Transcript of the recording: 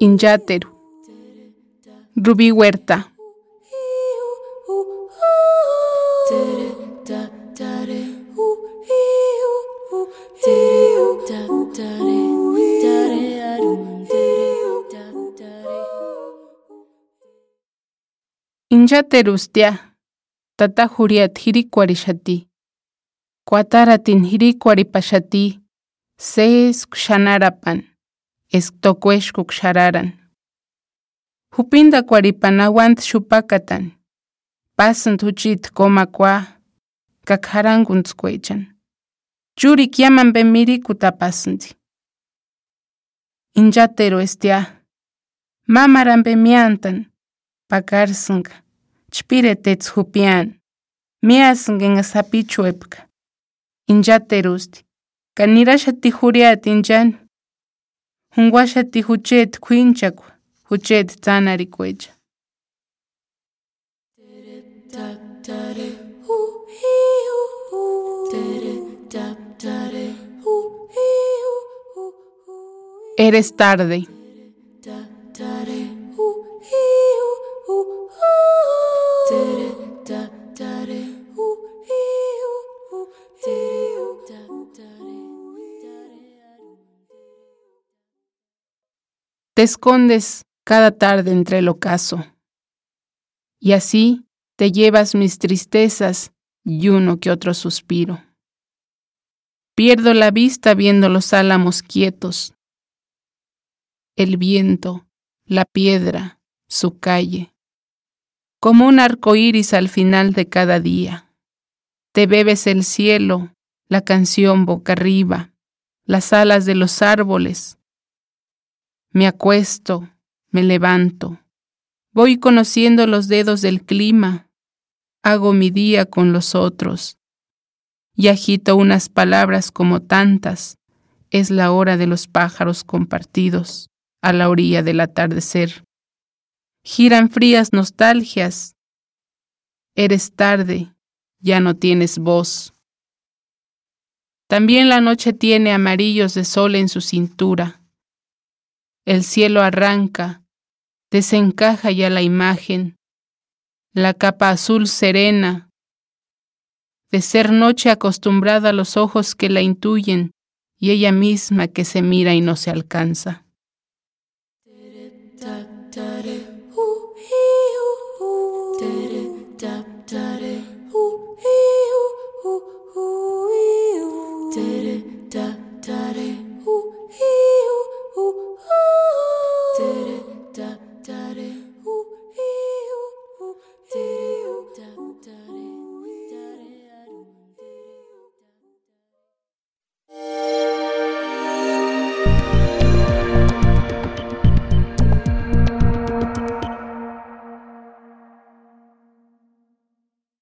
Inyateru. Rubí Huerta. Inyaterustia. Tata Juriat hirikwarishati. Kuataratin hirikwaripashati. Seis kshanarapan. estokueshkuk xararan. Jupinda kuaripanahuant xupakatan, pasant huchit komakua, kakjarankuntzkuechan. Churik yaman bemiriku tapasanti. Injatero estia, mamaran bemiantan, pakarsanka, chpiretets jupian, miasanka engasapichuepka. Injaterusti, kanirasha tijuriat injan, Hungwashati huchet kwinchakwa. Huchet tsanarikwecha. Eres tarde. Te escondes cada tarde entre el ocaso. Y así te llevas mis tristezas y uno que otro suspiro. Pierdo la vista viendo los álamos quietos, el viento, la piedra, su calle, como un arco iris al final de cada día. Te bebes el cielo, la canción boca arriba, las alas de los árboles. Me acuesto, me levanto, voy conociendo los dedos del clima, hago mi día con los otros y agito unas palabras como tantas. Es la hora de los pájaros compartidos a la orilla del atardecer. Giran frías nostalgias. Eres tarde, ya no tienes voz. También la noche tiene amarillos de sol en su cintura. El cielo arranca, desencaja ya la imagen, la capa azul serena, de ser noche acostumbrada a los ojos que la intuyen y ella misma que se mira y no se alcanza. da